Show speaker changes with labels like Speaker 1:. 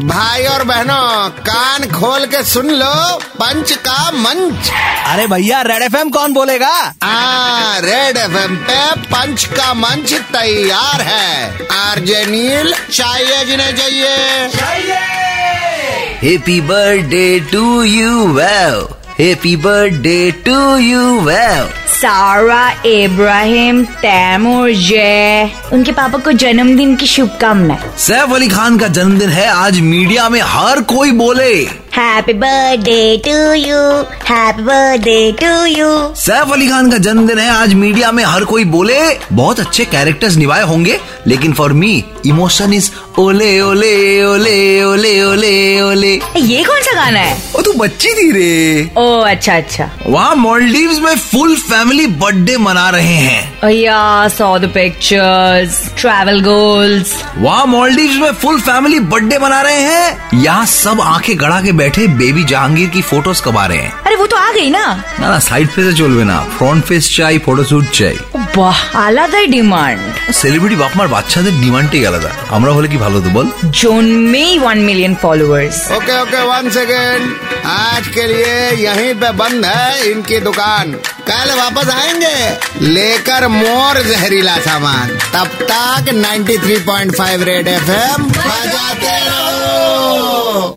Speaker 1: भाई और बहनों कान खोल के सुन लो पंच का मंच।
Speaker 2: अरे भैया रेड एफएम कौन बोलेगा?
Speaker 1: आ, रेड एफएम पे पंच का मंच तैयार है। आरजे नील चाहिए जिन्हें चाहिए।
Speaker 3: Happy birthday to you well. Happy birthday to you, well.
Speaker 4: सारा इब्राहिम तैमूर जय उनके पापा को जन्मदिन की शुभकामनाएँ।
Speaker 3: सैफ अली खान का जन्मदिन है आज मीडिया में हर कोई बोले।
Speaker 4: Happy birthday to you happy birthday to you
Speaker 3: Saif Ali Khan का जन्मदिन है आज मीडिया में हर कोई बोले। बहुत अच्छे कैरेक्टर्स निभाए होंगे लेकिन फॉर मी इमोशन इज़ ओले ओले ओले ओले ओले ओले
Speaker 4: ये कौन सा गाना है?
Speaker 3: ओ तू बच्ची थी रे।
Speaker 4: ओ अच्छा अच्छा।
Speaker 3: वहाँ मॉलडीव में फुल फैमिली बर्थडे मना रहे हैं।
Speaker 4: या saw the pictures travel goals
Speaker 3: वहाँ मॉलडीव में फुल फैमिली बर्थडे मना रहे हैं। यहाँ सब आँखें गड़ा के बैठे बेबी जहांगीर की फ़ोटोज़ कमा रहे हैं।
Speaker 4: अरे वो तो आ गई ना।
Speaker 3: ना साइड फेस से चलवे ना फ्रंट फेस चाहिए फोटोशूट चाहिए।
Speaker 4: বাহ আলাদাই ডিমান্ড
Speaker 3: সেলিব্রিটি বাপমার বাচ্চাদের ডিমান্ডটাই আলাদা আমরা হলে কি ভালো তো বল
Speaker 4: জন্মেই one million followers
Speaker 1: okay okay one second आज के लिए यहीं पे बंद है इनकी दुकान कल वापस आएंगे लेकर मोर जहरीला सामान तब तक 93.5 रेड एफएम बजाते रहो